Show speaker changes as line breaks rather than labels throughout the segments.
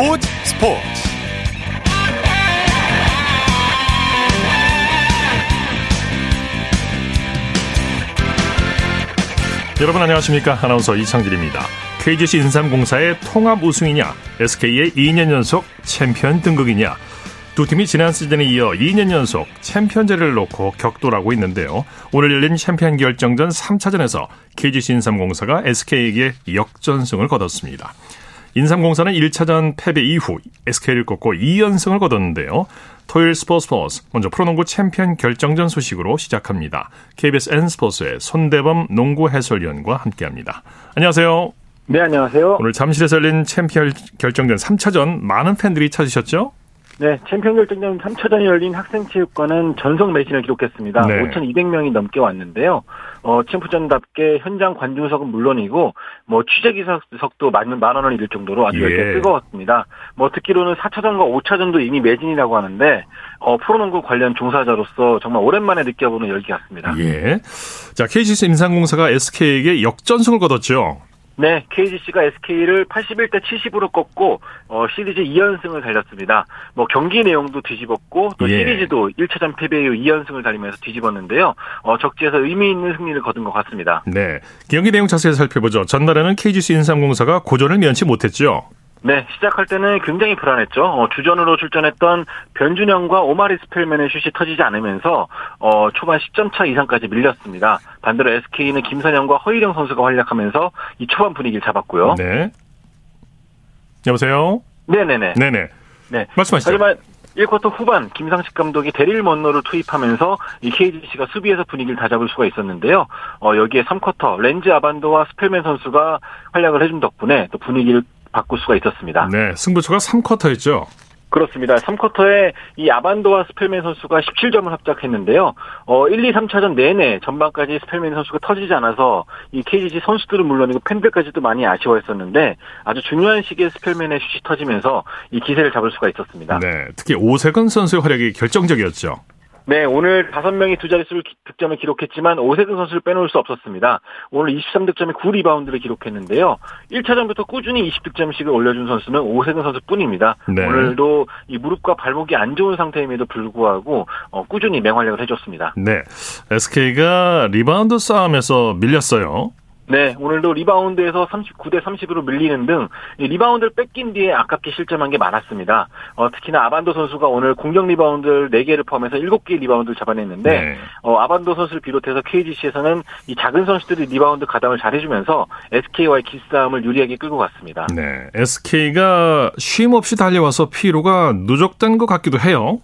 스포츠 스포츠 여러분 안녕하십니까 아나운서 이창진입니다 KGC 인삼공사의 통합 우승이냐 SK의 2년 연속 챔피언 등극이냐 두 팀이 지난 시즌에 이어 2년 연속 챔피언 자리를 놓고 격돌하고 있는데요. 오늘 열린 챔피언 결정전 3차전에서 KGC 인삼공사가 SK에게 역전승을 거뒀습니다. 인삼공사는 1차전 패배 이후 SK를 꺾고 2연승을 거뒀는데요. 토요일 스포츠 스포츠 먼저 프로농구 챔피언 결정전 소식으로 시작합니다. KBS N스포츠의 손대범 농구 해설위원과 함께합니다. 안녕하세요.
네, 안녕하세요.
오늘 잠실에서 열린 챔피언 결정전 3차전 많은 팬들이 찾으셨죠?
네, 챔피언 결정전 3차전이 열린 학생체육관은 전석 매진을 기록했습니다. 네. 5,200명이 넘게 왔는데요. 어, 챔프전답게 현장 관중석은 물론이고 뭐 취재기석도 만, 만 원을 잃을 정도로 아주 예. 뜨거웠습니다. 뭐 듣기로는 4차전과 5차전도 이미 매진이라고 하는데 어, 프로농구 관련 종사자로서 정말 오랜만에 느껴보는 열기 같습니다.
예. 자, KGC 임상공사가 SK에게 역전승을 거뒀죠.
네, KGC가 SK를 81대 70으로 꺾고 어, 시리즈 2연승을 달렸습니다. 뭐 경기 내용도 뒤집었고 또 예. 시리즈도 1차전 패배 이후 2연승을 달리면서 뒤집었는데요. 어, 적지에서 의미 있는 승리를 거둔 것 같습니다.
네, 경기 내용 자세히 살펴보죠. 전날에는 KGC 인삼공사가 고전을 면치 못했죠.
네, 시작할 때는 굉장히 불안했죠. 어, 주전으로 출전했던 변준영과 오마리 스펠맨의 슛이 터지지 않으면서 어, 초반 10점 차 이상까지 밀렸습니다. 반대로 SK는 김선영과 허일영 선수가 활약하면서 이 초반 분위기를 잡았고요.
네. 여보세요?
네네네.
네네. 네. 말씀하시죠.
하지만 1쿼터 후반 김상식 감독이 대릴 먼로를 투입하면서 이 KGC가 수비에서 분위기를 다잡을 수가 있었는데요. 어, 여기에 3쿼터 렌즈 아반도와 스펠맨 선수가 활약을 해준 덕분에 또 분위기를 바꿀 수가 있었습니다.
네, 승부처가 3쿼터였죠.
그렇습니다. 3쿼터에 이 아반도와 스펠맨 선수가 17점을 합작했는데요. 어, 1, 2, 3차전 내내 전반까지 스펠맨 선수가 터지지 않아서 이 KGC 선수들은 물론이고 팬들까지도 많이 아쉬워했었는데 아주 중요한 시기에 스펠맨의 슛이 터지면서 이 기세를 잡을 수가 있었습니다.
네, 특히 오세근 선수의 활약이 결정적이었죠.
네, 오늘 5명이 두 자릿수를 득점을 기록했지만 오세근 선수를 빼놓을 수 없었습니다. 오늘 23득점에 9리바운드를 기록했는데요. 1차전부터 꾸준히 20득점씩을 올려준 선수는 오세근 선수뿐입니다. 네. 오늘도 이 무릎과 발목이 안 좋은 상태임에도 불구하고 어, 꾸준히 맹활약을 해줬습니다.
네, SK가 리바운드 싸움에서 밀렸어요.
네, 오늘도 리바운드에서 39대 30으로 밀리는 등 리바운드를 뺏긴 뒤에 아깝게 실점한 게 많았습니다. 어, 특히나 아반도 선수가 오늘 공격 리바운드를 4개를 포함해서 7개의 리바운드를 잡아냈는데 네. 어, 아반도 선수를 비롯해서 KGC에서는 이 작은 선수들이 리바운드 가담을 잘해주면서 SK와의 기싸움을 유리하게 끌고 갔습니다.
네, SK가 쉼 없이 달려와서 피로가 누적된 것 같기도 해요.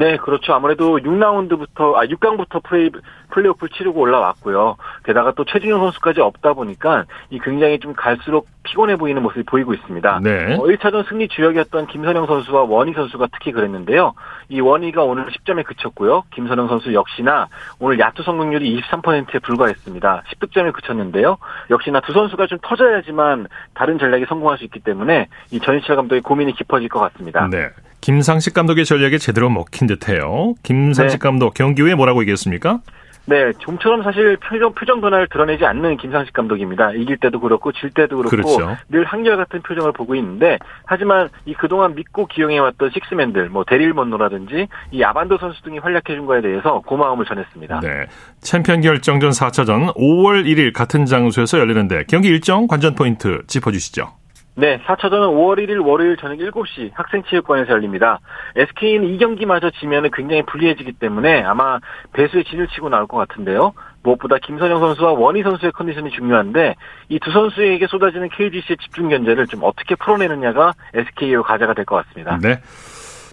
네, 그렇죠. 아무래도 6라운드부터, 아, 6강부터 플레이, 플레이오프를 치르고 올라왔고요. 게다가 또 최준영 선수까지 없다 보니까 이 굉장히 좀 갈수록 피곤해 보이는 모습이 보이고 있습니다. 네. 어, 1차전 승리 주역이었던 김선영 선수와 원희 선수가 특히 그랬는데요. 이 원희가 오늘 10점에 그쳤고요. 김선영 선수 역시나 오늘 야투 성공률이 23%에 불과했습니다. 10득점에 그쳤는데요. 역시나 두 선수가 좀 터져야지만 다른 전략에 성공할 수 있기 때문에 이 전희철 감독의 고민이 깊어질 것 같습니다.
네. 김상식 감독의 전략에 제대로 먹힌 듯해요. 김상식 네. 감독 경기 후에 뭐라고 얘기했습니까?
네, 좀처럼 사실 표정, 표정 변화를 드러내지 않는 김상식 감독입니다. 이길 때도 그렇고 질 때도 그렇고 그렇죠. 늘 한결같은 표정을 보고 있는데 하지만 이 그동안 믿고 기용해왔던 식스맨들, 뭐 대릴 먼로라든지 이 아반도 선수 등이 활약해준 거에 대해서 고마움을 전했습니다.
네, 챔피언 결정전 4차전 5월 1일 같은 장소에서 열리는데 경기 일정 관전 포인트 짚어주시죠.
네, 4차전은 5월 1일 월요일 저녁 7시 학생체육관에서 열립니다. SK는 이 경기마저 지면 굉장히 불리해지기 때문에 아마 배수의 진을 치고 나올 것 같은데요. 무엇보다 김선영 선수와 원희 선수의 컨디션이 중요한데 이 두 선수에게 쏟아지는 KGC의 집중 견제를 좀 어떻게 풀어내느냐가 SK의 과제가 될 것 같습니다.
네.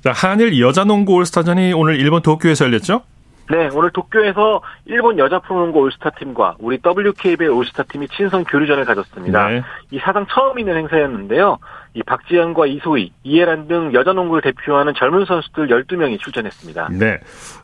자, 한일 여자농구 올스타전이 오늘 일본 도쿄에서 열렸죠?
네, 오늘 도쿄에서 일본 여자 프로농구 올스타 팀과 우리 WKBL 올스타 팀이 친선 교류전을 가졌습니다. 네. 이 사상 처음 있는 행사였는데요. 이 박지현과 이소희, 이해란 등 여자 농구를 대표하는 젊은 선수들 12명이 출전했습니다.
네.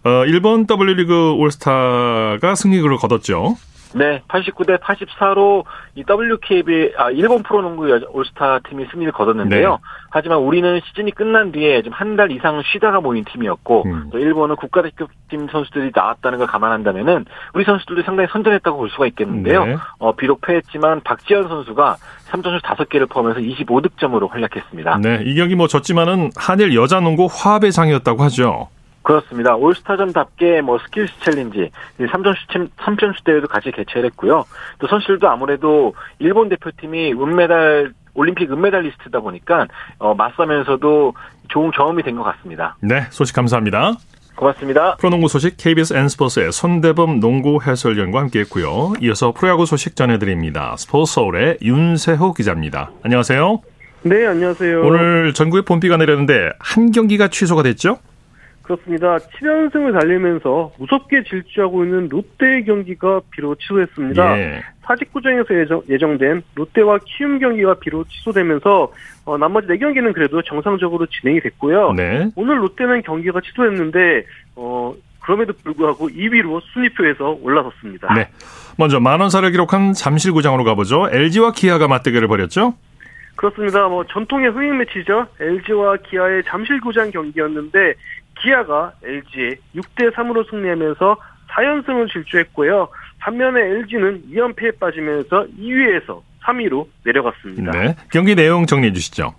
어, 일본 W리그 올스타가 승리를 거뒀죠.
네, 89대 84로 이 WKB 아 일본 프로농구 올스타 팀이 승리를 거뒀는데요. 네. 하지만 우리는 시즌이 끝난 뒤에 좀 한 달 이상 쉬다가 모인 팀이었고 음. 또 일본은 국가대표팀 선수들이 나왔다는 걸 감안한다면은 우리 선수들도 상당히 선전했다고 볼 수가 있겠는데요. 네. 어, 비록 패했지만 박지현 선수가 3점슛 5개를 포함해서 25득점으로 활약했습니다.
네, 이 경기 뭐 졌지만은 한일 여자농구 화합의 장이었다고 하죠.
그렇습니다. 올스타전답게 뭐 skills challenge, 3점슛, 3점슛 대회도 같이 개최를 했고요. 또 선수들도 아무래도 일본 대표팀이 은메달, 올림픽 은메달리스트다 보니까, 어, 맞서면서도 좋은 경험이 된 것 같습니다.
네, 소식 감사합니다.
고맙습니다.
프로농구 소식 KBS N스포츠의 손대범 농구 해설위원과 함께했고요. 이어서 프로야구 소식 전해드립니다. 스포츠 서울의 윤세호 기자입니다. 안녕하세요.
네, 안녕하세요.
오늘 전국에 봄비가 내렸는데 한 경기가 취소가 됐죠?
그렇습니다. 7연승을 달리면서 무섭게 질주하고 있는 롯데의 경기가 비로 취소했습니다. 예. 사직구장에서 예정, 된 롯데와 키움 경기가 비로 취소되면서 어, 나머지 4경기는 그래도 정상적으로 진행이 됐고요. 네. 오늘 롯데는 경기가 취소했는데 어, 그럼에도 불구하고 2위로 순위표에서 올라섰습니다. 네.
먼저 만원사를 기록한 잠실구장으로 가보죠. LG와 기아가 맞대결을 벌였죠?
그렇습니다. 뭐 전통의 흥행 매치죠. LG와 기아의 잠실구장 경기였는데 기아가 LG에 6대 3으로 승리하면서 4연승을 질주했고요. 반면에 LG는 2연패에 빠지면서 2위에서 3위로 내려갔습니다. 네.
경기 내용 정리해 주시죠.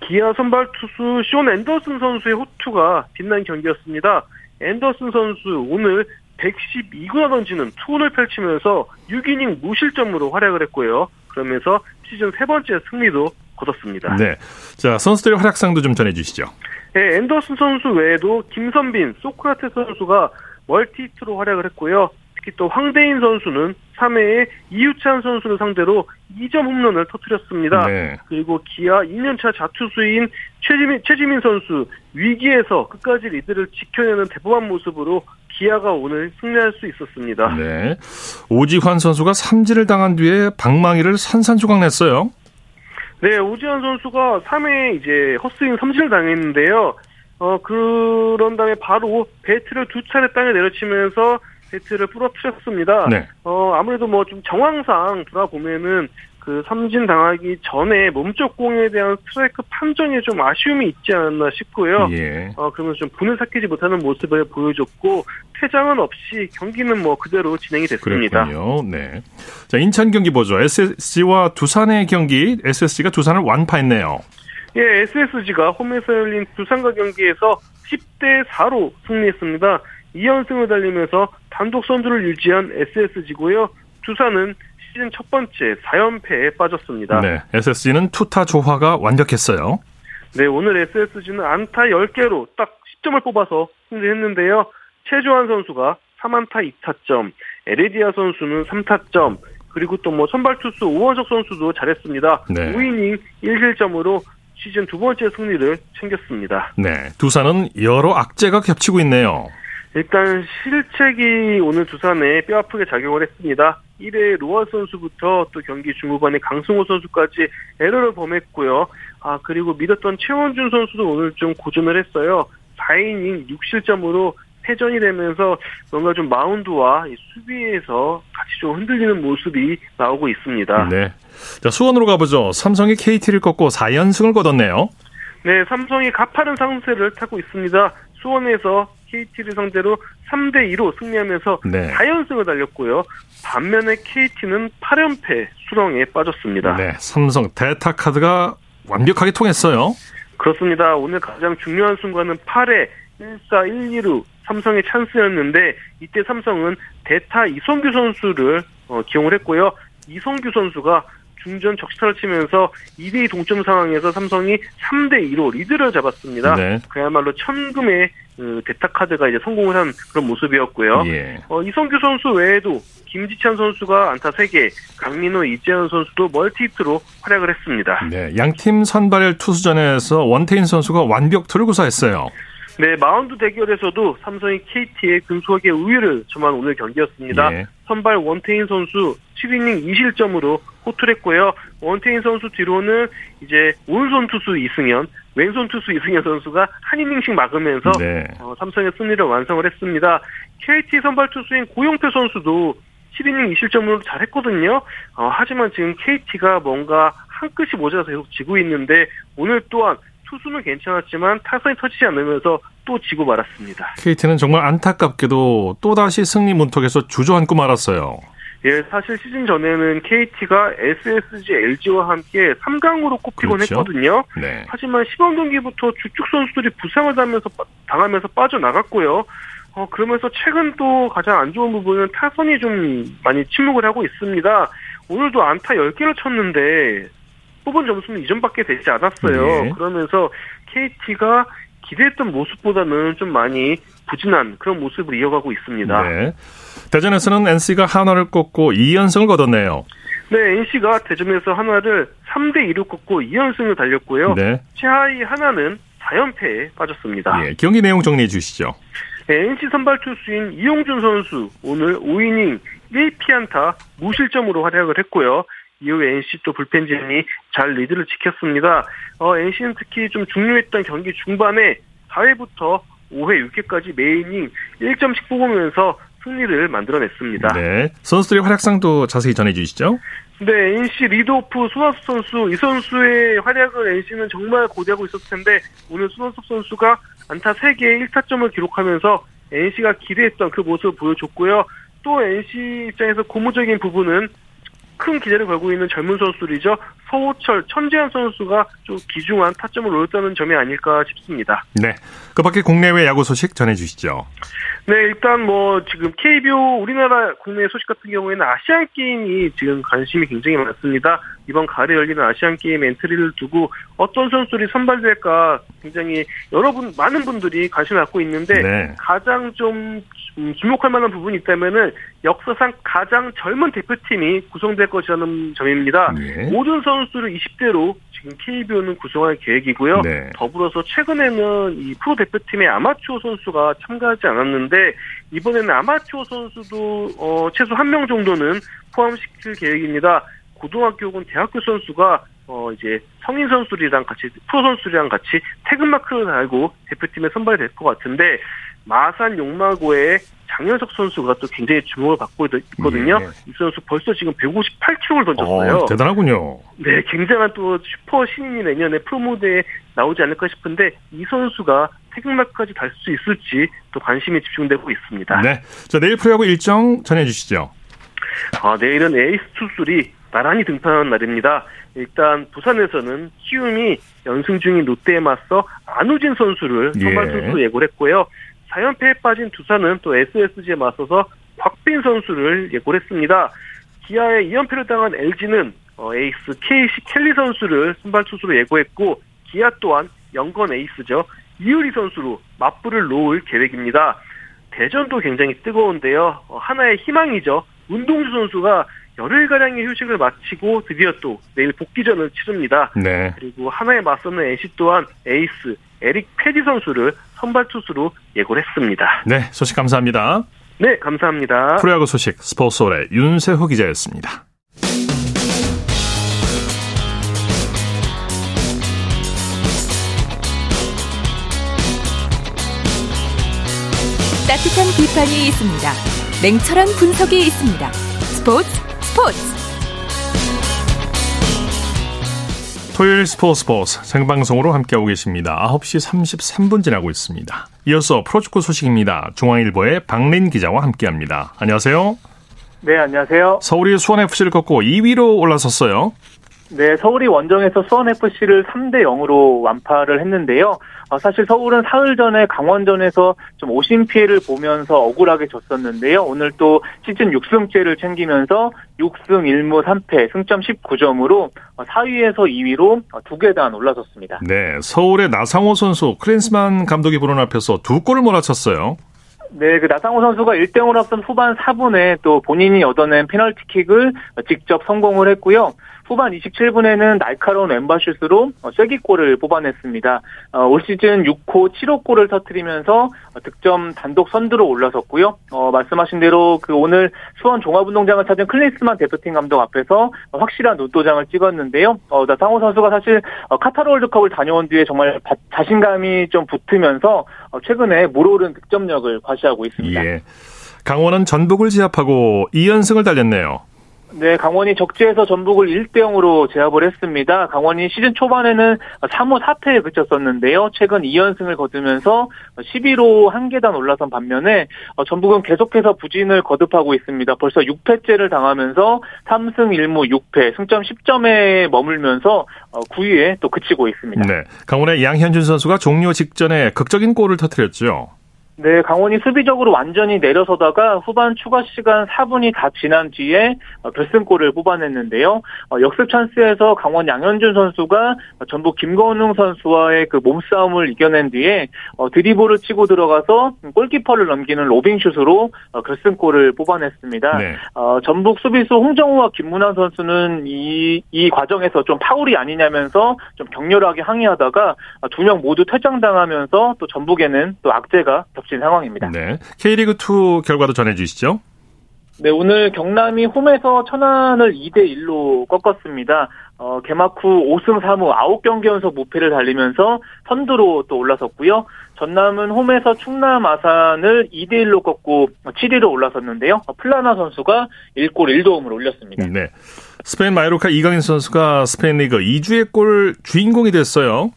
기아 선발 투수 쇼 앤더슨 선수의 호투가 빛난 경기였습니다. 앤더슨 선수 오늘 112구나 던지는 투혼을 펼치면서 6이닝 무실점으로 활약을 했고요. 그러면서 시즌 세 번째 승리도 거뒀습니다.
네. 자, 선수들의 활약상도 좀 전해 주시죠.
네, 앤더슨 선수 외에도 김선빈, 소크라테 선수가 멀티히트로 활약을 했고요. 특히 또 황대인 선수는 3회에 이유찬 선수를 상대로 2점 홈런을 터뜨렸습니다. 네. 그리고 기아 2년차 자투수인 최지민, 최지민 선수 위기에서 끝까지 리드를 지켜내는 대범한 모습으로 기아가 오늘 승리할 수 있었습니다. 네.
오지환 선수가 삼진을 당한 뒤에 방망이를 산산조각 냈어요.
네, 오지환 선수가 3회 이제 헛스윙 삼진을 당했는데요. 어, 그런 다음에 바로 배트를 두 차례 땅에 내려치면서 배트를 부러뜨렸습니다. 네. 어, 아무래도 뭐 좀 정황상 돌아보면은 그 삼진 당하기 전에 몸쪽 공에 대한 스트라이크 판정에 좀 아쉬움이 있지 않았나 싶고요. 예. 어, 그러면서 좀 분을 삭히지 못하는 모습을 보여줬고 퇴장은 없이 경기는 뭐 그대로 진행이 됐습니다.
그렇군요. 네. 자, 인천 경기 보죠. SSG와 두산의 경기, SSG가 두산을 완파했네요.
예, SSG가 홈에서 열린 두산과 경기에서 10대 4로 승리했습니다. 2연승을 달리면서 단독 선두를 유지한 SSG고요. 두산은 시즌 첫 번째 4연패에 빠졌습니다. 네,
SSG는 투타 조화가 완벽했어요.
네, 오늘 SSG는 안타 10개로 딱 10점을 뽑아서 승리했는데요. 최주환 선수가 3안타 2타점, 에레디아 선수는 3타점, 그리고 또 뭐 선발 투수 오원석 선수도 잘했습니다. 네. 5이닝 1실점으로 시즌 두 번째 승리를 챙겼습니다.
네, 두산은 여러 악재가 겹치고 있네요.
일단 실책이 오늘 두산에 뼈아프게 작용을 했습니다. 1회 로아 선수부터 또 경기 중후반에 강승호 선수까지 에러를 범했고요. 아 그리고 믿었던 최원준 선수도 오늘 좀 고전을 했어요. 4이닝 6실점으로 패전이 되면서 뭔가 좀 마운드와 수비에서 같이 좀 흔들리는 모습이 나오고 있습니다. 네.
자, 수원으로 가보죠. 삼성이 KT를 꺾고 4연승을 거뒀네요.
네, 삼성이 가파른 상세를 타고 있습니다. 수원에서 KT를 상대로 3대 2로 승리하면서 네. 4연승을 달렸고요. 반면에 KT는 8연패 수렁에 빠졌습니다. 네,
삼성 대타 카드가 완벽하게 통했어요.
그렇습니다. 오늘 가장 중요한 순간은 8회 1사 1, 2루 삼성의 찬스였는데 이때 삼성은 대타 이성규 선수를 어, 기용을 했고요. 이성규 선수가 중전 적시타를 치면서 2대2 동점 상황에서 삼성이 3대2로 리드를 잡았습니다. 네. 그야말로 천금의 그 대타 카드가 이제 성공을 한 그런 모습이었고요. 예. 어, 이성규 선수 외에도 김지찬 선수가 안타 3개, 강민호, 이재현 선수도 멀티히트로 활약을 했습니다.
네, 양팀 선발 투수전에서 원태인 선수가 완벽투를 구사했어요.
네, 마운드 대결에서도 삼성이 KT에 근소하게 우위를 점한 오늘 경기였습니다. 예. 선발 원태인 선수 7이닝 2실점으로 호투를 했고요. 원태인 선수 뒤로는 이제 오른손 투수 이승현, 왼손 투수 이승현 선수가 한 이닝씩 막으면서 네. 어, 삼성의 승리를 완성을 했습니다. KT 선발 투수인 고용표 선수도 7이닝 2실점으로 잘했거든요. 어, 하지만 지금 KT가 뭔가 한 끗이 모자라서 계속 지고 있는데 오늘 또한 투수는 괜찮았지만 타선이 터지지 않으면서 또 지고 말았습니다.
KT는 정말 안타깝게도 또다시 승리 문턱에서 주저앉고 말았어요.
예, 사실 시즌 전에는 KT가 SSG, LG와 함께 3강으로 꼽히곤 그렇죠? 했거든요. 네. 하지만 시범 경기부터 주축 선수들이 부상을 당하면서, 당하면서 빠져나갔고요. 어, 그러면서 최근 또 가장 안 좋은 부분은 타선이 좀 많이 침묵을 하고 있습니다. 오늘도 안타 10개를 쳤는데 뽑은 점수는 이전밖에 되지 않았어요. 네. 그러면서 KT가 기대했던 모습보다는 좀 많이 부진한 그런 모습을 이어가고 있습니다. 네.
대전에서는 NC가 하나를 꺾고 2연승을 거뒀네요.
네, NC가 대전에서 하나를 3대 2로 꺾고 2연승을 달렸고요. 네. 최하위 하나는 4연패에 빠졌습니다.
예, 경기 내용 정리해 주시죠.
네, NC 선발 투수인 이용준 선수 오늘 5이닝 1피안타 무실점으로 활약을 했고요. 이후에 NC 또 불펜진이 잘 리드를 지켰습니다. 어, NC는 특히 좀 중요했던 경기 중반에 4회부터 5회 6회까지 메이닝 1점씩 뽑으면서 승리를 만들어냈습니다.
네. 선수들의 활약상도 자세히 전해주시죠.
네, NC 리드오프 손아섭 선수, 이 선수의 활약을 NC는 정말 고대하고 있었을 텐데, 오늘 손아섭 선수가 안타 3개의 1타점을 기록하면서 NC가 기대했던 그 모습을 보여줬고요. 또 NC 입장에서 고무적인 부분은 큰 기대를 걸고 있는 젊은 선수들이죠. 서호철, 천재현 선수가 좀 귀중한 타점을 올렸다는 점이 아닐까 싶습니다.
네. 그 밖에 국내외 야구 소식 전해주시죠.
네, 일단 뭐 지금 KBO 우리나라 국내 소식 같은 경우에는 아시안 게임이 지금 관심이 굉장히 많습니다. 이번 가을에 열리는 아시안 게임 엔트리를 두고 어떤 선수들이 선발될까 굉장히 여러분 많은 분들이 관심을 갖고 있는데 네. 가장 좀 주목할 만한 부분이 있다면은 역사상 가장 젊은 대표팀이 구성될 것이라는 점입니다. 네. 모든 선수를 20대로 지금 KBO는 구성할 계획이고요. 네. 더불어서 최근에는 이 프로 대표팀에 아마추어 선수가 참가하지 않았는데 이번에는 아마추어 선수도 어, 최소 한 명 정도는 포함시킬 계획입니다. 고등학교 혹은 대학교 선수가 어 이제 성인 선수들이랑 같이 프로 선수들이랑 같이 태극 마크를 달고 대표팀에 선발이 될 것 같은데 마산 용마고의 장현석 선수가 또 굉장히 주목을 받고 있거든요. 예. 이 선수 벌써 지금 158kg를 던졌어요.
어, 대단하군요.
네, 굉장한 또 슈퍼 신인이 내년에 프로모드에 나오지 않을까 싶은데 이 선수가 태극마크까지 달 수 있을지 또 관심이 집중되고 있습니다.
네, 자 내일 프로야구 일정 전해주시죠.
아, 내일은 에이스 투수들이 나란히 등판하는 날입니다. 일단 부산에서는 키움이 연승 중인 롯데에 맞서 안우진 선수를 선발 투수로 예. 예고를 했고요. 4연패에 빠진 두산은 또 SSG에 맞서서 곽빈 선수를 예고를 했습니다. 기아에 2연패를 당한 LG는 어, 에이스 케이시 켈리 선수를 선발 투수로 예고했고 기아 또한 영건 에이스죠. 이유리 선수로 맞불을 놓을 계획입니다. 대전도 굉장히 뜨거운데요. 어, 하나의 희망이죠. 운동주 선수가 열흘가량의 휴식을 마치고 드디어 또 내일 복귀전을 치릅니다. 네. 그리고 하나에 맞서는 NC 또한 에이스 에릭 페디 선수를 선발 투수로 예고를 했습니다.
네, 소식 감사합니다.
네, 감사합니다.
프로야구 소식 스포츠홀의 윤세호 기자였습니다.
따뜻한 비판이 있습니다. 냉철한 분석이 있습니다. 스포츠 스포츠
토요일 스포츠 스포츠 생방송으로 함께하고 계십니다. 9시 33분 지나고 있습니다. 이어서 프로축구 소식입니다. 중앙일보의 박린 기자와 함께합니다. 안녕하세요.
네, 안녕하세요.
서울이 수원FC를 꺾고 2위로 올라섰어요.
네, 서울이 원정에서 수원FC를 3대 0으로 완파를 했는데요. 어, 사실 서울은 사흘 전에 강원전에서 좀 오심 피해를 보면서 억울하게 졌었는데요. 오늘 또 시즌 6승째를 챙기면서 6승 1무 3패 승점 19점으로 4위에서 2위로 두 계단 올라섰습니다.
네, 서울의 나상호 선수 크린스만 감독이 보는 앞에서 두 골을 몰아쳤어요.
네, 그 나상호 선수가 1대0으로 앞선 후반 4분에 또 본인이 얻어낸 페널티킥을 직접 성공을 했고요. 후반 27분에는 날카로운 왼발슛으로 어, 쐐기골을 뽑아냈습니다. 어, 올 시즌 6호 7호 골을 터뜨리면서 어, 득점 단독 선두로 올라섰고요. 어, 말씀하신 대로 그 오늘 수원 종합운동장을 찾은 클린스만 대표팀 감독 앞에서 확실한 노도장을 찍었는데요. 어, 나상호 선수가 사실 카타르 월드컵을 다녀온 뒤에 정말 자신감이 좀 붙으면서 최근에 물오른 득점력을 과시하고 있습니다. 예.
강원은 전북을 제압하고 2연승을 달렸네요.
네, 강원이 적지에서 전북을 1대 0으로 제압을 했습니다. 강원이 시즌 초반에는 3호 4패에 그쳤었는데요. 최근 2연승을 거두면서 11호 한 계단 올라선 반면에 어, 전북은 계속해서 부진을 거듭하고 있습니다. 벌써 6패째를 당하면서 3승 1무 6패, 승점 10점에 머물면서 9위에 어, 또 그치고 있습니다.
네, 강원의 양현준 선수가 종료 직전에 극적인 골을 터뜨렸죠.
네, 강원이 수비적으로 완전히 내려서다가 후반 추가 시간 4분이 다 지난 뒤에 어, 결승골을 뽑아냈는데요. 어, 역습 찬스에서 강원 양현준 선수가 전북 김건웅 선수와의 그 몸싸움을 이겨낸 뒤에 어, 드리블을 치고 들어가서 골키퍼를 넘기는 로빙슛으로 결승골을 뽑아냈습니다. 네. 전북 수비수 홍정우와 김문환 선수는 이, 이 과정에서 좀 파울이 아니냐면서 좀 격렬하게 항의하다가 두 명 모두 퇴장당하면서 또 전북에는 또 악재가 겹친 상황입니다.
네. K리그2 결과도 전해주시죠.
네, 오늘 경남이 홈에서 천안을 2대 1로 꺾었습니다. 어, 개막 후 5승 3무 9경기 연속 무패를 달리면서 선두로 또 올라섰고요. 전남은 홈에서 충남 아산을 2대 1로 꺾고 7위로 올라섰는데요. 플라나 선수가 1골 1도움을 올렸습니다.
네. 스페인 마요르카 이강인 선수가 스페인 리그 이 주의 골 주인공이 됐어요.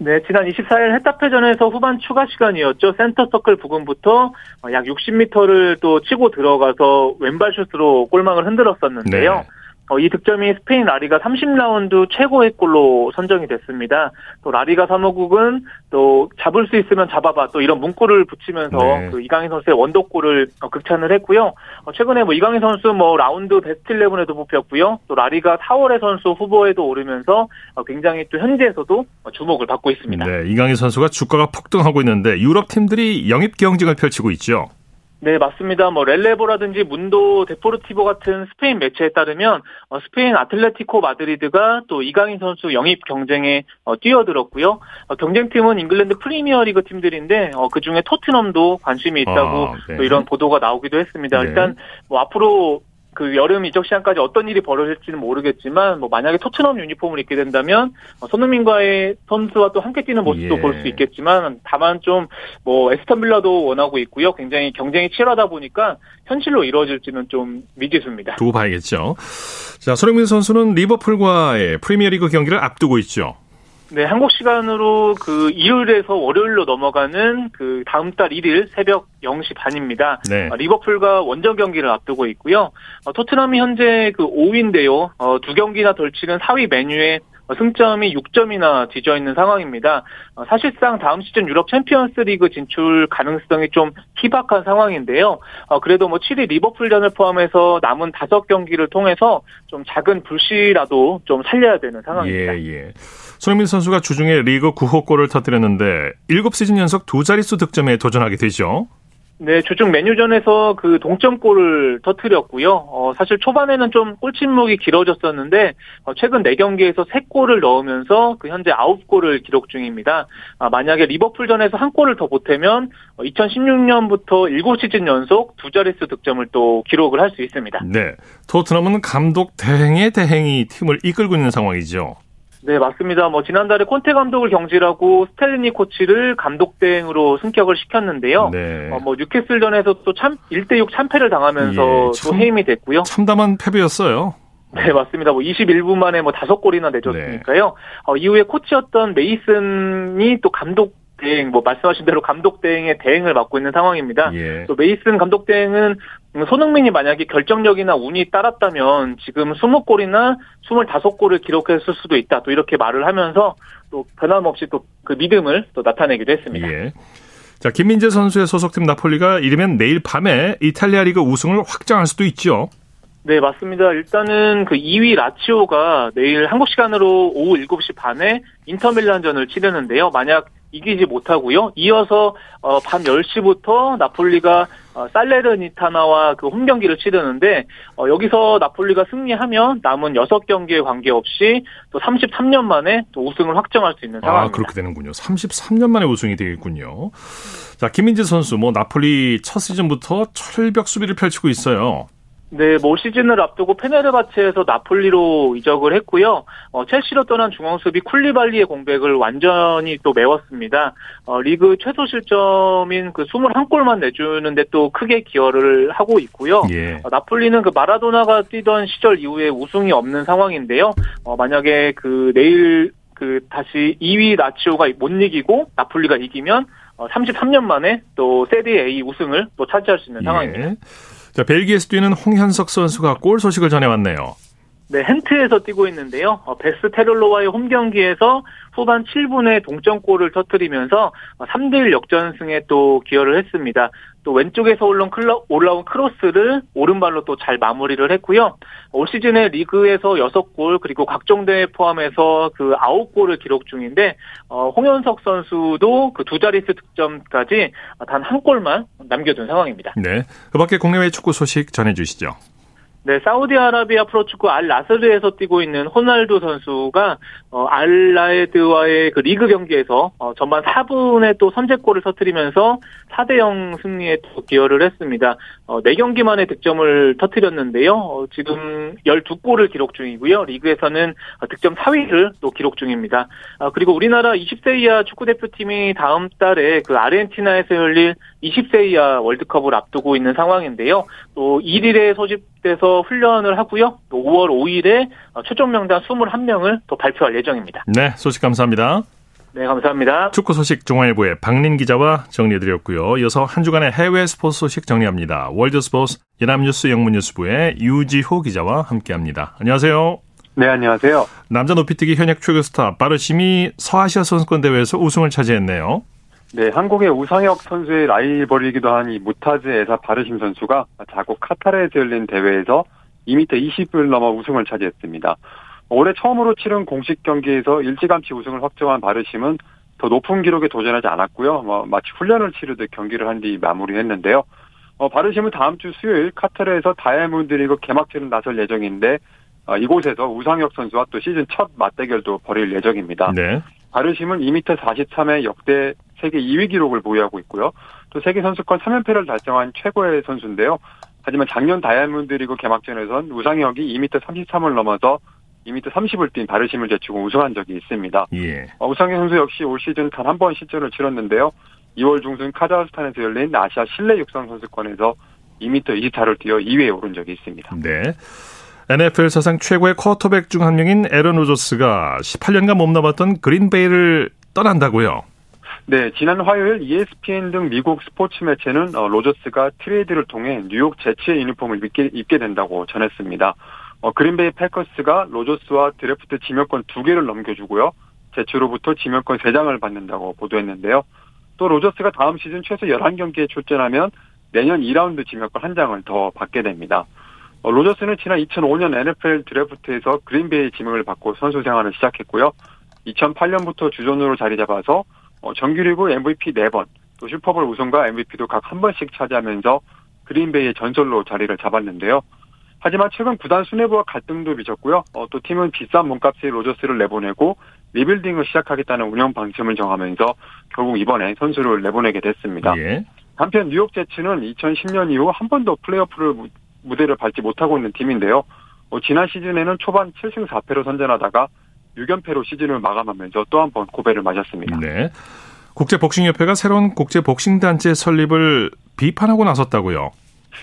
네, 지난 24일 헤타페전에서 후반 추가 시간이었죠. 센터 서클 부근부터 약 60m를 또 치고 들어가서 왼발 슛으로 골망을 흔들었었는데요. 네. 어, 이 득점이 스페인 라리가 30라운드 최고의 골로 선정이 됐습니다. 또 라리가 사무국은 또 잡을 수 있으면 잡아봐 또 이런 문구를 붙이면서 네. 그 이강인 선수의 원더골을 어, 극찬을 했고요. 어, 최근에 뭐 이강인 선수 뭐 라운드 베스트 11에도 뽑혔고요. 또 라리가 4월의 선수 후보에도 오르면서 어, 굉장히 또 현지에서도 주목을 받고 있습니다.
네, 이강인 선수가 주가가 폭등하고 있는데 유럽 팀들이 영입 경쟁을 펼치고 있죠.
네, 맞습니다. 뭐 렐레보라든지 문도 데포르티보 같은 스페인 매체에 따르면 어, 스페인 아틀레티코 마드리드가 또 이강인 선수 영입 경쟁에 어, 뛰어들었고요. 어, 경쟁팀은 잉글랜드 프리미어리그 팀들인데 그 중에 토트넘도 관심이 있다고 아, 네. 또 이런 보도가 나오기도 했습니다. 네. 일단 뭐 앞으로 그 여름 이적 시장까지 어떤 일이 벌어질지는 모르겠지만 뭐 만약에 토트넘 유니폼을 입게 된다면 어, 손흥민과의 선수와 또 함께 뛰는 모습도 예. 볼수 있겠지만 다만 좀 뭐 에스턴 빌라도 원하고 있고요. 굉장히 경쟁이 치열하다 보니까 현실로 이루어질지는 좀 미지수입니다.
두고 봐야겠죠. 자, 손흥민 선수는 리버풀과의 프리미어리그 경기를 앞두고 있죠.
네, 한국 시간으로 그 일요일에서 월요일로 넘어가는 그 다음 달 1일 새벽 0시 반입니다. 네. 어, 리버풀과 원정 경기를 앞두고 있고요. 어, 토트넘이 현재 그 5위인데요. 어, 두 경기나 덜 치는 4위 메뉴에 승점이 6점이나 뒤져 있는 상황입니다. 사실상 다음 시즌 유럽 챔피언스 리그 진출 가능성이 좀 희박한 상황인데요. 그래도 뭐 7위 리버풀전을 포함해서 남은 5경기를 통해서 좀 작은 불씨라도 좀 살려야 되는 상황입니다.
예, 예. 손흥민 선수가 주중에 리그 9호 골을 터뜨렸는데 7시즌 연속 두 자릿수 득점에 도전하게 되죠.
네, 주중 맨유전에서 그 동점골을 터뜨렸고요. 어, 사실 초반에는 좀 골침묵이 길어졌었는데 어, 최근 4경기에서 3골을 넣으면서 그 현재 9골을 기록 중입니다. 아, 만약에 리버풀전에서 한 골을 더 보태면 어, 2016년부터 7시즌 연속 두 자릿수 득점을 또 기록을 할 수 있습니다.
네, 토트넘은 감독 대행의 대행이 팀을 이끌고 있는 상황이죠.
네, 맞습니다. 뭐 지난달에 콘테 감독을 경질하고 스텔리니 코치를 감독 대행으로 승격을 시켰는데요. 네. 어, 뭐 뉴캐슬전에서 또 참 1대 6 참패를 당하면서 예, 참, 또 해임이 됐고요.
참담한 패배였어요.
네, 맞습니다. 뭐 21분 만에 뭐 다섯 골이나 내줬으니까요. 네. 어, 이후에 코치였던 메이슨이 또 감독 대행, 뭐 말씀하신 대로 감독 대행의 대행을 맡고 있는 상황입니다. 예. 또 메이슨 감독 대행은 손흥민이 만약에 결정력이나 운이 따랐다면 지금 20골이나 25골을 기록했을 수도 있다. 또 이렇게 말을 하면서 또 변함없이 또 그 믿음을 또 나타내기도 했습니다. 예.
자, 김민재 선수의 소속팀 나폴리가 이르면 내일 밤에 이탈리아 리그 우승을 확정할 수도 있죠.
네, 맞습니다. 일단은 그 2위 라치오가 내일 한국 시간으로 오후 7시 반에 인터밀란전을 치르는데요. 만약 이기지 못하고요. 이어서 어, 밤 10시부터 나폴리가 어, 살레르니타나와 그 홈 경기를 치르는데 어, 여기서 나폴리가 승리하면 남은 6경기에 관계없이 또 33년 만에 또 우승을 확정할 수 있는 아, 상황입니다.
아, 그렇게 되는군요. 33년 만에 우승이 되겠군요. 자, 김민재 선수 뭐 나폴리 첫 시즌부터 철벽 수비를 펼치고 있어요.
네, 뭐 시즌을 앞두고 페네르바체에서 나폴리로 이적을 했고요. 어, 첼시로 떠난 중앙수비 쿨리발리의 공백을 완전히 또 메웠습니다. 어, 리그 최소 실점인 그 21골만 내주는데 또 크게 기여를 하고 있고요. 예. 어, 나폴리는 그 마라도나가 뛰던 시절 이후에 우승이 없는 상황인데요. 어, 만약에 그 내일 그 다시 2위 나치오가 못 이기고 나폴리가 이기면 33년 어, 만에 또 세리 A 우승을 또 차지할 수 있는 예. 상황입니다.
자, 벨기에에서 뛰는 홍현석 선수가 골 소식을 전해왔네요.
네, 헨트에서 뛰고 있는데요. 어, 베스테를로와의 홈 경기에서 후반 7분에 동점골을 터뜨리면서 3대1 역전승에 또 기여를 했습니다. 또 왼쪽에서 올라온, 클러, 올라온 크로스를 오른발로 또 잘 마무리를 했고요. 올 시즌에 리그에서 6골 그리고 각종 대회 포함해서 그 9골을 기록 중인데 어, 홍현석 선수도 그 두 자릿수 득점까지 단 한 골만 남겨둔 상황입니다.
네. 그밖에 국내외 축구 소식 전해주시죠.
네, 사우디아라비아 프로축구 알 라스르에서 뛰고 있는 호날두 선수가 어, 알 라에드와의 그 리그 경기에서 어, 전반 4분에 또 선제골을 터뜨리면서 4대 0 승리에 또 기여를 했습니다. 어, 4경기 만에 득점을 터뜨렸는데요. 어, 지금 12골을 기록 중이고요. 리그에서는 득점 4위를 또 기록 중입니다. 아, 그리고 우리나라 20세 이하 축구 대표팀이 다음 달에 그 아르헨티나에서 열릴 20세 이하 월드컵을 앞두고 있는 상황인데요. 또 1일에 소집돼서 훈련을 하고요. 또 5월 5일에 최종 명단 21명을 또 발표할 예정입니다.
네, 소식 감사합니다.
네, 감사합니다.
축구 소식 중앙일보의 박린 기자와 정리해드렸고요. 이어서 한 주간의 해외 스포츠 소식 정리합니다. 월드스포츠 연합뉴스 영문뉴스부의 유지호 기자와 함께합니다. 안녕하세요.
네, 안녕하세요.
남자 높이뛰기 현역 최고 스타 빠르심이 서아시아 선수권 대회에서 우승을 차지했네요.
네, 한국의 우상혁 선수의 라이벌이기도 한 이 무타즈 에사 바르심 선수가 자국 카타르에서 열린 대회에서 2m 20을 넘어 우승을 차지했습니다. 올해 처음으로 치른 공식 경기에서 일찌감치 우승을 확정한 바르심은 더 높은 기록에 도전하지 않았고요. 뭐 마치 훈련을 치르듯 경기를 한 뒤 마무리했는데요. 어, 바르심은 다음 주 수요일 카타르에서 다이아몬드 리그 개막전을 나설 예정인데 어, 이곳에서 우상혁 선수와 또 시즌 첫 맞대결도 벌일 예정입니다. 네. 바르심은 2m 43의 역대 세계 2위 기록을 보유하고 있고요. 또 세계 선수권 3연패를 달성한 최고의 선수인데요. 하지만 작년 다이아몬드 리그 개막전에선 우상혁이 2m 33을 넘어서 2m 30을 뛴 바르심을 제치고 우승한 적이 있습니다. 예. 어, 우상혁 선수 역시 올 시즌 단 한 번 시즌을 치렀는데요. 2월 중순 카자흐스탄에서 열린 아시아 실내 육상 선수권에서 2m 24를 뛰어 2위에 오른 적이 있습니다.
네. NFL 사상 최고의 쿼터백 중 한 명인 에런 로저스가 18년간 몸담았던 그린베이를 떠난다고요.
네, 지난 화요일 ESPN 등 미국 스포츠 매체는 어, 로저스가 트레이드를 통해 뉴욕 제츠의 유니폼을 입게, 입게 된다고 전했습니다. 어, 그린베이 패커스가 로저스와 드래프트 지명권 두 개를 넘겨주고요. 제츠로부터 지명권 3장을 받는다고 보도했는데요. 또 로저스가 다음 시즌 최소 11경기에 출전하면 내년 2라운드 지명권 한 장을 더 받게 됩니다. 어, 로저스는 지난 2005년 NFL 드래프트에서 그린베이 지명을 받고 선수 생활을 시작했고요. 2008년부터 주전으로 자리 잡아서 어, 정규리그 MVP 4번, 또 슈퍼볼 우승과 MVP도 각 한 번씩 차지하면서 그린베이의 전설로 자리를 잡았는데요. 하지만 최근 구단 수뇌부와 갈등도 빚었고요. 어, 또 팀은 비싼 몸값의 로저스를 내보내고 리빌딩을 시작하겠다는 운영 방침을 정하면서 결국 이번에 선수를 내보내게 됐습니다. 예. 한편 뉴욕 제츠는 2010년 이후 한 번도 플레이오프를 무대를 밟지 못하고 있는 팀인데요. 어, 지난 시즌에는 초반 7승 4패로 선전하다가 6연패로 시즌을 마감하면서 또 한 번 고배를 맞았습니다. 네.
국제복싱협회가 새로운 국제복싱단체 설립을 비판하고 나섰다고요?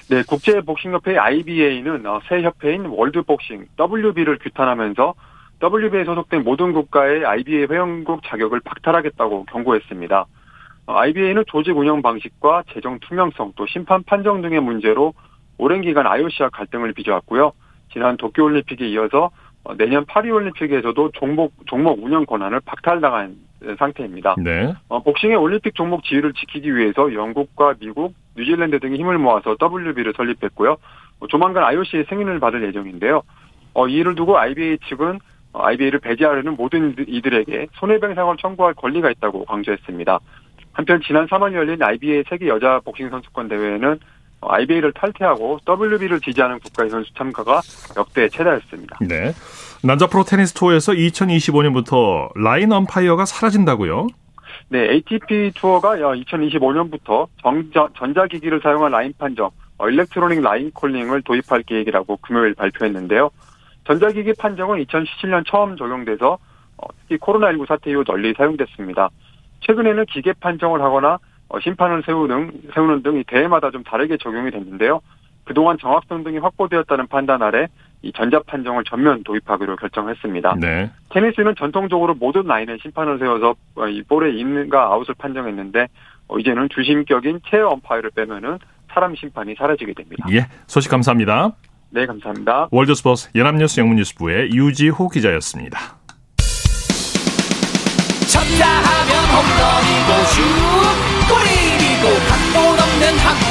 네, 국제복싱협회 IBA는 어, 새 협회인 월드복싱 WB를 규탄하면서 WB에 소속된 모든 국가의 IBA 회원국 자격을 박탈하겠다고 경고했습니다. IBA는 어, 조직 운영 방식과 재정 투명성 또 심판 판정 등의 문제로 오랜 기간 IOC와 갈등을 빚어왔고요. 지난 도쿄올림픽에 이어서 어, 내년 파리올림픽에서도 종목 종목 운영 권한을 박탈당한 상태입니다. 네. 어, 복싱의 올림픽 종목 지위를 지키기 위해서 영국과 미국, 뉴질랜드 등이 힘을 모아서 WB를 설립했고요. 어, 조만간 IOC의 승인을 받을 예정인데요. 어, 이를 두고 IBA 측은 어, IBA를 배제하려는 모든 이들에게 손해배상을 청구할 권리가 있다고 강조했습니다. 한편 지난 3월 열린 IBA 세계 여자 복싱 선수권 대회에는 IBA를 탈퇴하고 WB를 지지하는 국가의 선수 참가가 역대 최다였습니다. 네.
남자 프로 테니스 투어에서 2025년부터 라인 엄파이어가 사라진다고요?
네, ATP 투어가 2025년부터 전자기기를 사용한 라인 판정, 어, electronic line calling을 도입할 계획이라고 금요일 발표했는데요. 전자기기 판정은 2017년 처음 적용돼서 어, 특히 코로나19 사태 이후 널리 사용됐습니다. 최근에는 기계 판정을 하거나 어, 심판을 세우는, 세우는 등 대회마다 좀 다르게 적용이 됐는데요. 그동안 정확성 등이 확보되었다는 판단 아래 이 전자 판정을 전면 도입하기로 결정했습니다. 네. 테니스는 전통적으로 모든 라인에 심판을 세워서 이 볼에 있는가 아웃을 판정했는데 이제는 주심격인 체어 엄파이를 빼면은 사람 심판이 사라지게 됩니다.
예, 소식 감사합니다.
네, 감사합니다.
월드스포스 연합뉴스 영문뉴스부의 유지호 기자였습니다. 쳤다 하면 홈런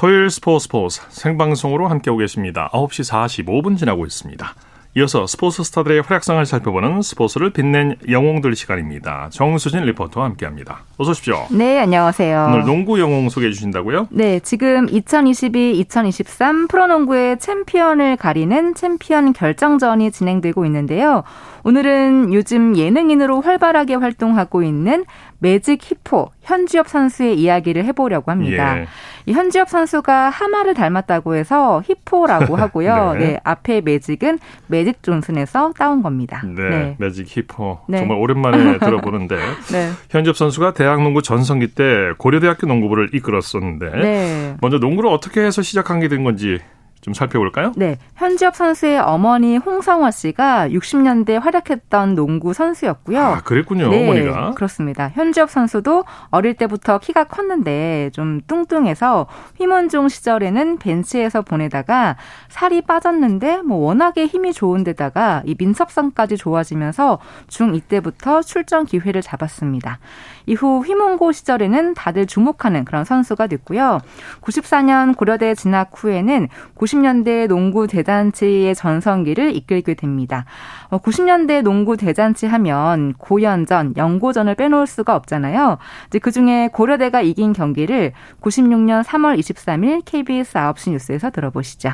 토요일 스포츠 스포츠 생방송으로 함께하고 계십니다. 9시 45분 지나고 있습니다. 이어서 스포츠 스타들의 활약상을 살펴보는 스포츠를 빛낸 영웅들 시간입니다. 정수진 리포터와 함께합니다. 어서 오십시오.
네, 안녕하세요.
오늘 농구 영웅 소개해 주신다고요?
네, 지금 2022-2023 프로농구의 챔피언을 가리는 챔피언 결정전이 진행되고 있는데요. 오늘은 요즘 예능인으로 활발하게 활동하고 있는 매직 히포 현주엽 선수의 이야기를 해보려고 합니다. 예. 이 현주엽 선수가 하마를 닮았다고 해서 히포라고 하고요. 네. 네. 앞에 매직은 매직 존슨에서 따온 겁니다.
네, 네. 매직 히포 네. 정말 오랜만에 들어보는데 네. 현주엽 선수가 대학 농구 전성기 때 고려대학교 농구부를 이끌었었는데 네. 먼저 농구를 어떻게 해서 시작한 게 된 건지 좀 살펴볼까요?
네. 현지엽 선수의 어머니 홍성화 씨가 60년대 활약했던 농구 선수였고요.
아, 그랬군요. 네, 어머니가.
그렇습니다. 현지엽 선수도 어릴 때부터 키가 컸는데 좀 뚱뚱해서 휘문종 시절에는 벤치에서 보내다가 살이 빠졌는데 뭐 워낙에 힘이 좋은 데다가 이 민첩성까지 좋아지면서 중2 때부터 출전 기회를 잡았습니다. 이후 휘문고 시절에는 다들 주목하는 그런 선수가 됐고요. 94년 고려대 진학 후에는 90년대 농구 대잔치의 전성기를 이끌게 됩니다. 90년대 어, 농구 대잔치 하면 고연전, 연고전을 빼놓을 수가 없잖아요. 이제 그 중에 고려대가 이긴 경기를 96년 3월 23일 KBS 9시 뉴스에서 들어보시죠.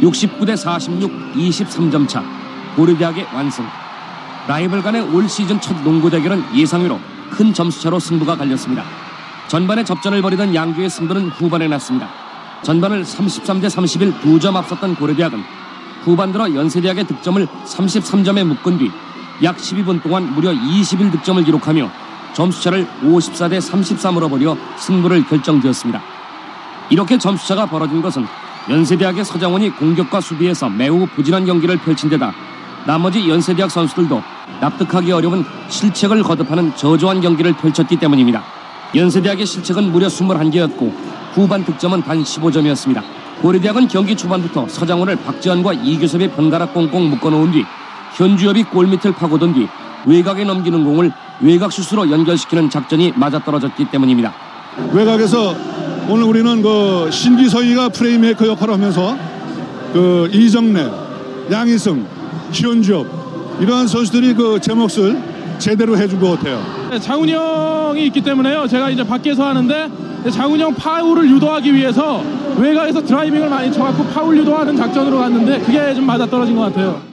69대 46, 23점 차. 고려대학의 완승. 라이벌 간의 올 시즌 첫 농구 대결은 예상외로 큰 점수차로 승부가 갈렸습니다. 전반에 접전을 벌이던 양주의 승부는 후반에 났습니다. 전반을 33대 31 두 점 앞섰던 고려대학은 후반 들어 연세대학의 득점을 33점에 묶은 뒤 약 12분 동안 무려 21 득점을 기록하며 점수차를 54대 33으로 벌여 승부를 결정되었습니다. 이렇게 점수차가 벌어진 것은 연세대학의 서장원이 공격과 수비에서 매우 부진한 경기를 펼친 데다 나머지 연세대학 선수들도 납득하기 어려운 실책을 거듭하는 저조한 경기를 펼쳤기 때문입니다. 연세대학의 실책은 무려 21개였고 후반 득점은 단 15점이었습니다. 고려대학은 경기 초반부터 서장훈을 박지원과 이규섭이 번갈아 꽁꽁 묶어놓은 뒤 현주엽이 골밑을 파고든 뒤 외곽에 넘기는 공을 외곽 슛으로 연결시키는 작전이 맞아떨어졌기 때문입니다.
외곽에서 오늘 우리는 그 신기서희가 프레임메이커 역할을 하면서 그 이정래, 양희승, 지원주업 이러한 선수들이 그 제 몫을 제대로 해준 것 같아요.
네, 장훈이 형이 있기 때문에요. 제가 이제 밖에서 하는데 장훈이 형 파울을 유도하기 위해서 외곽에서 드라이빙을 많이 쳐갖고 파울 유도하는 작전으로 갔는데 그게 좀 맞아떨어진 것 같아요.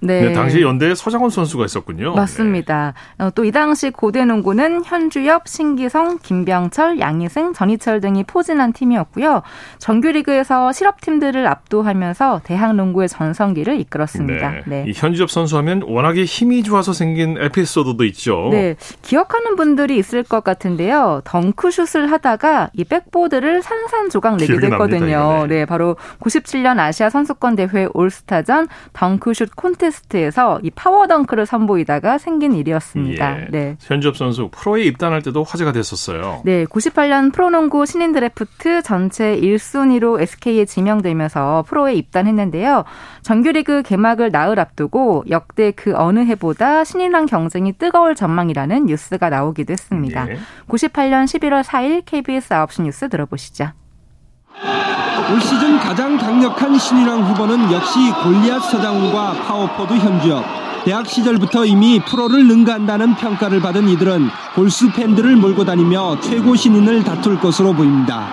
네. 네. 당시 연대에 서장훈 선수가 있었군요.
맞습니다. 네. 어, 또 이 당시 고대농구는 현주엽, 신기성, 김병철, 양희승, 전희철 등이 포진한 팀이었고요. 정규리그에서 실업팀들을 압도하면서 대학농구의 전성기를 이끌었습니다. 네.
네. 이 현주엽 선수 하면 워낙에 힘이 좋아서 생긴 에피소드도 있죠.
네. 기억하는 분들이 있을 것 같은데요. 덩크슛을 하다가 이 백보드를 산산조각 내게 됐거든요. 네. 바로 97년 아시아 선수권 대회 올스타전 덩크슛 콘테스트 콘테스트에서 이 파워 덩크를 선보이다가 생긴 일이었습니다.
예. 네. 현주엽 선수 프로에 입단할 때도 화제가 됐었어요.
네, 98년 프로농구 신인 드래프트 전체 1순위로 SK에 지명되면서 프로에 입단했는데요. 정규리그 개막을 나흘 앞두고 역대 그 어느 해보다 신인왕 경쟁이 뜨거울 전망이라는 뉴스가 나오기도 했습니다. 예. 98년 11월 4일 KBS 9시 뉴스 들어보시죠.
올 시즌 가장 강력한 신인왕 후보는 역시 골리앗 서장훈과 파워포워드 현주엽. 대학 시절부터 이미 프로를 능가한다는 평가를 받은 이들은 골수 팬들을 몰고 다니며 최고 신인을 다툴 것으로 보입니다.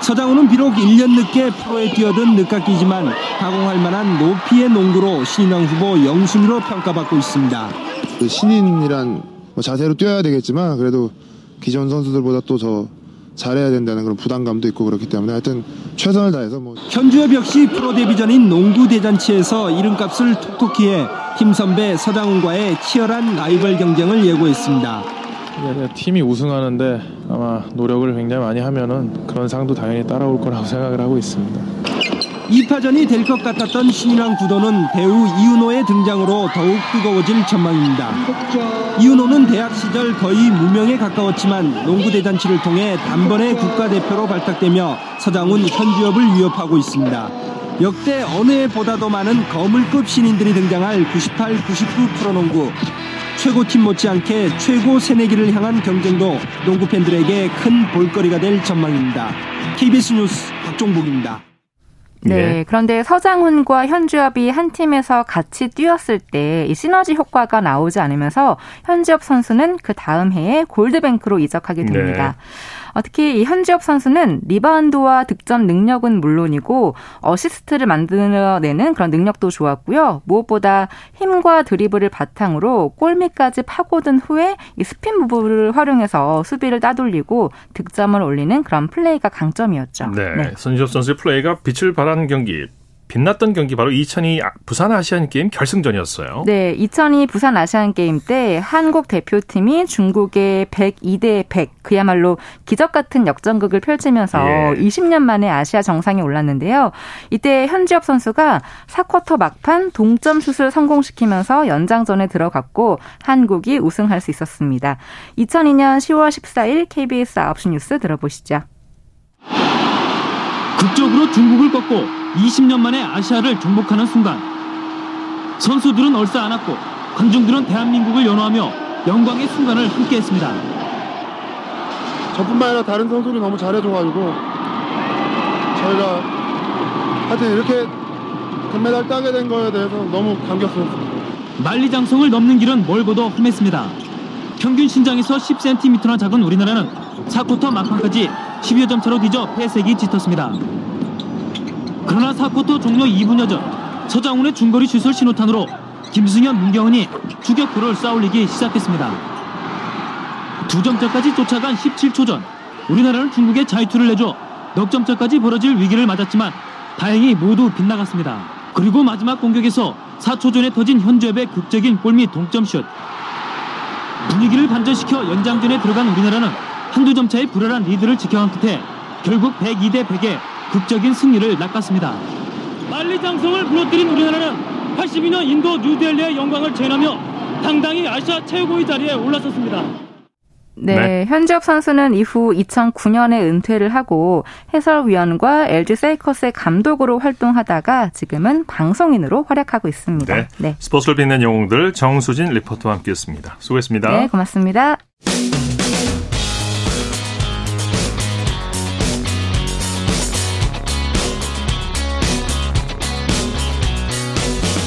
서장훈은 비록 1년 늦게 프로에 뛰어든 늦깎이지만 가공할 만한 높이의 농구로 신인왕 후보 영순위로 평가받고 있습니다.
그 신인이란 뭐 자세로 뛰어야 되겠지만 그래도 기존 선수들보다 또 더 잘해야 된다는 그런 부담감도 있고 그렇기 때문에 하여튼 최선을 다해서 뭐
현주엽 역시 프로 데뷔 전인 농구 대잔치에서 이름값을 톡톡히 해 팀 선배 서장훈과의 치열한 라이벌 경쟁을 예고했습니다.
팀이 우승하는데 아마 노력을 굉장히 많이 하면은 그런 상도 당연히 따라올 거라고 생각을 하고 있습니다.
2파전이 될 것 같았던 신인왕 구도는 배우 이윤호의 등장으로 더욱 뜨거워질 전망입니다. 이윤호는 대학 시절 거의 무명에 가까웠지만 농구 대잔치를 통해 단번에 국가대표로 발탁되며 서장훈 현주엽을 위협하고 있습니다. 역대 어느 해보다도 많은 거물급 신인들이 등장할 98, 99 프로농구. 최고팀 못지않게 최고 새내기를 향한 경쟁도 농구 팬들에게 큰 볼거리가 될 전망입니다. KBS 뉴스 박종복입니다.
네. 네. 그런데 서장훈과 현주엽이 한 팀에서 같이 뛰었을 때 이 시너지 효과가 나오지 않으면서 현주엽 선수는 그 다음 해에 골드뱅크로 이적하게 됩니다. 네. 어, 특히 이 현주엽 선수는 리바운드와 득점 능력은 물론이고 어시스트를 만들어내는 그런 능력도 좋았고요. 무엇보다 힘과 드리블을 바탕으로 골밑까지 파고든 후에 이 spin move를 활용해서 수비를 따돌리고 득점을 올리는 그런 플레이가 강점이었죠.
네, 네. 현주엽 선수의 플레이가 빛을 발하는 경기 빛났던 경기 바로 2002 부산 아시안 게임 결승전이었어요.
네, 2002 부산 아시안 게임 때 한국 대표팀이 중국에 102대 100 그야말로 기적 같은 역전극을 펼치면서 예. 20년 만에 아시아 정상에 올랐는데요. 이때 현지엽 선수가 4쿼터 막판 동점 슛을 성공시키면서 연장전에 들어갔고 한국이 우승할 수 있었습니다. 2002년 10월 14일 KBS 9시 뉴스 들어보시죠.
극적으로 중국을 꺾고 20년 만에 아시아를 정복하는 순간 선수들은 얼싸 안았고 관중들은 대한민국을 연호하며 영광의 순간을 함께했습니다.
저뿐만 아니라 다른 선수들이 너무 잘해줘가지고 저희가 하여튼 이렇게 금메달 따게 된 거에 대해서 너무 감격스럽습니다.
만리장성을 넘는 길은 멀고도 험했습니다. 평균 신장에서 10cm나 작은 우리나라는 4쿼터 막판까지 12여 점 차로 뒤져 패색이 짙었습니다. 그러나 4쿼터 종료 2분여 전 서장훈의 중거리 슛을 신호탄으로 김승현, 문경은이 추격골을 쌓올리기 시작했습니다. 두 점차까지 쫓아간 17초 전 우리나라는 중국에 자유투를 내줘 넉점차까지 벌어질 위기를 맞았지만 다행히 모두 빗나갔습니다. 그리고 마지막 공격에서 4초 전에 터진 현주엽의 극적인 골밑 동점슛 분위기를 반전시켜 연장전에 들어간 우리나라는 한두 점 차의 불안한 리드를 지켜간 끝에 결국 102대 100의 극적인 승리를 낚았습니다. 만리장성을 무너뜨린 우리나라는 82년 인도 뉴델리의 영광을 재현하며 당당히 아시아 최고의 자리에 올라섰습니다.
네, 네. 현지엽 선수는 이후 2009년에 은퇴를 하고 해설위원과 LG 세이커스의 감독으로 활동하다가 지금은 방송인으로 활약하고 있습니다. 네.
네. 스포츠를 빛낸 영웅들 정수진 리포터와 함께했습니다. 수고했습니다.
네, 고맙습니다.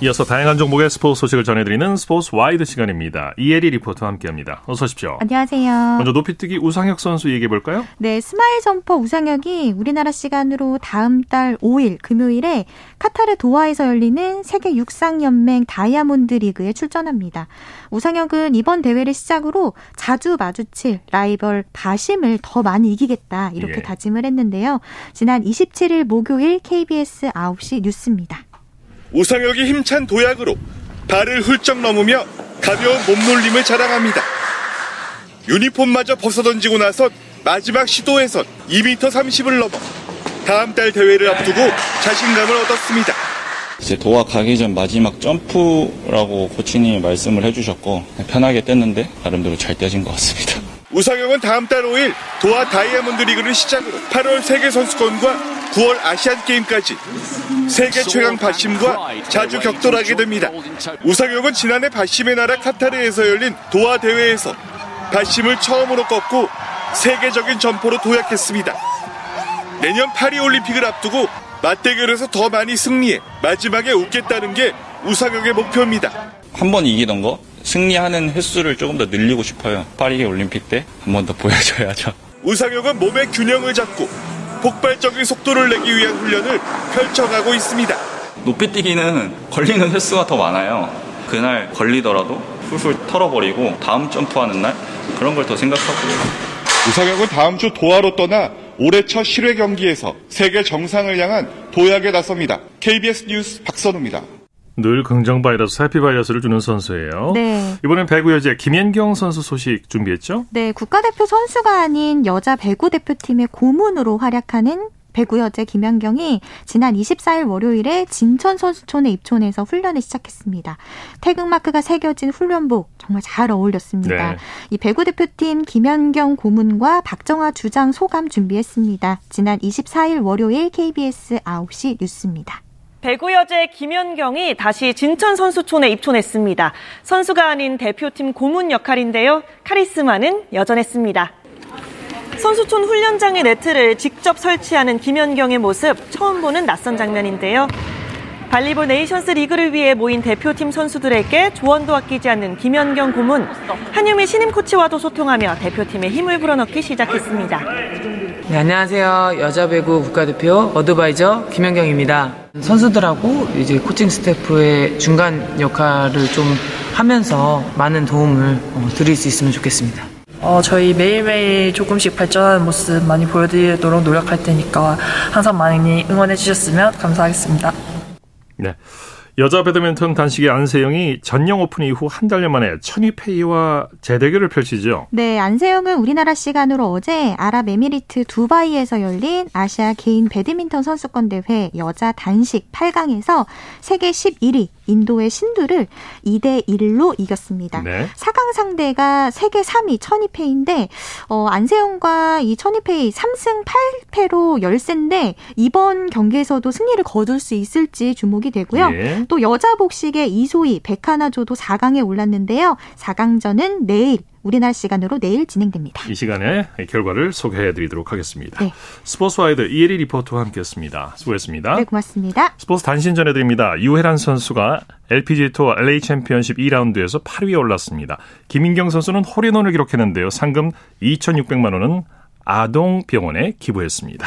이어서 다양한 종목의 스포츠 소식을 전해드리는 스포츠 와이드 시간입니다. 이혜리 리포터와 함께합니다. 어서 오십시오.
안녕하세요.
먼저 높이뛰기 우상혁 선수 얘기해 볼까요?
네, smile jumper 우상혁이 우리나라 시간으로 다음 달 5일 금요일에 카타르 도하에서 열리는 세계 육상연맹 다이아몬드 리그에 출전합니다. 우상혁은 이번 대회를 시작으로 자주 마주칠 라이벌 바심을 더 많이 이기겠다 이렇게 예. 다짐을 했는데요. 지난 27일 목요일 KBS 9시 뉴스입니다.
우상혁이 힘찬 도약으로 발을 훌쩍 넘으며 가벼운 몸놀림을 자랑합니다. 유니폼마저 벗어던지고 나서 마지막 시도에선 2m 30을 넘어 다음 달 대회를 앞두고 자신감을 얻었습니다.
이제 도하 가기 전 마지막 점프라고 코치님이 말씀을 해주셨고 편하게 뗐는데 나름대로 잘 떼진 것 같습니다.
우상혁은 다음 달 5일 도하 다이아몬드 리그를 시작으로 8월 세계 선수권과 9월 아시안 게임까지 세계 최강 바심과 자주 격돌하게 됩니다. 우상혁은 지난해 바심의 나라 카타르에서 열린 도하 대회에서 바심을 처음으로 꺾고 세계적인 점포로 도약했습니다. 내년 파리 올림픽을 앞두고 맞대결에서 더 많이 승리해 마지막에 웃겠다는 게 우상혁의 목표입니다.
한 번 이기던 거 승리하는 횟수를 조금 더 늘리고 싶어요. 파리 올림픽 때 한 번 더 보여줘야죠.
우상혁은 몸의 균형을 잡고 폭발적인 속도를 내기 위한 훈련을 펼쳐가고 있습니다.
높이 뛰기는 걸리는 횟수가 더 많아요. 그날 걸리더라도 풀풀 털어버리고 다음 점프하는 날 그런 걸 더 생각하고요.
우상혁은 다음 주 도하로 떠나 올해 첫 실외 경기에서 세계 정상을 향한 도약에 나섭니다. KBS 뉴스 박선우입니다.
늘 긍정 바이러스, 해피 바이러스를 주는 선수예요.
네.
이번엔 배구 여제 김연경 선수 소식 준비했죠?
네, 국가대표 선수가 아닌 여자 배구 대표팀의 고문으로 활약하는 배구 여제 김연경이 지난 24일 월요일에 진천 선수촌에 입촌해서 훈련을 시작했습니다. 태극마크가 새겨진 훈련복 정말 잘 어울렸습니다. 네. 이 배구 대표팀 김연경 고문과 박정아 주장 소감 준비했습니다. 지난 24일 월요일 KBS 9시 뉴스입니다.
배구 여제 김연경이 다시 진천 선수촌에 입촌했습니다. 선수가 아닌 대표팀 고문 역할인데요. 카리스마는 여전했습니다. 선수촌 훈련장의 네트를 직접 설치하는 김연경의 모습 처음 보는 낯선 장면인데요. Volleyball Nations League를 위해 모인 대표팀 선수들에게 조언도 아끼지 않는 김연경 고문. 한유미 신임 코치와도 소통하며 대표팀에 힘을 불어넣기 시작했습니다.
네, 안녕하세요. 여자 배구 국가대표 어드바이저 김연경입니다. 선수들하고 이제 코칭 스태프의 중간 역할을 좀 하면서 많은 도움을 어, 드릴 수 있으면 좋겠습니다.
어, 저희 매일매일 조금씩 발전하는 모습 많이 보여드리도록 노력할 테니까 항상 많이 응원해 주셨으면 감사하겠습니다.
네. 여자 배드민턴 단식의 안세영이 전영 오픈 이후 한 달여 만에 천위페이와 재대결을 펼치죠.
네, 안세영은 우리나라 시간으로 어제 아랍에미리트 두바이에서 열린 아시아 개인 배드민턴 선수권 대회 여자 단식 8강에서 세계 11위 인도의 신두를 2대 1로 이겼습니다. 네. 4강 상대가 세계 3위 천위페이인데 어, 안세영과 이 천위페이 3승 8패로 열세인데 이번 경기에서도 승리를 거둘 수 있을지 주목이 되고요. 예. 또 여자 복식의 이소희, 백하나조도 4강에 올랐는데요. 4강전은 내일 우리나라 시간으로 내일 진행됩니다.
이 시간에 결과를 소개해 드리도록 하겠습니다. 네. 스포츠와이드 이혜리 리포터와 함께했습니다. 수고했습니다.
네, 고맙습니다.
스포츠 단신 전해드립니다. 유해란 선수가 LPGA 투어 LA 챔피언십 2라운드에서 8위에 올랐습니다. 김인경 선수는 홀인원을 기록했는데요. 상금 2,600만 원은 아동병원에 기부했습니다.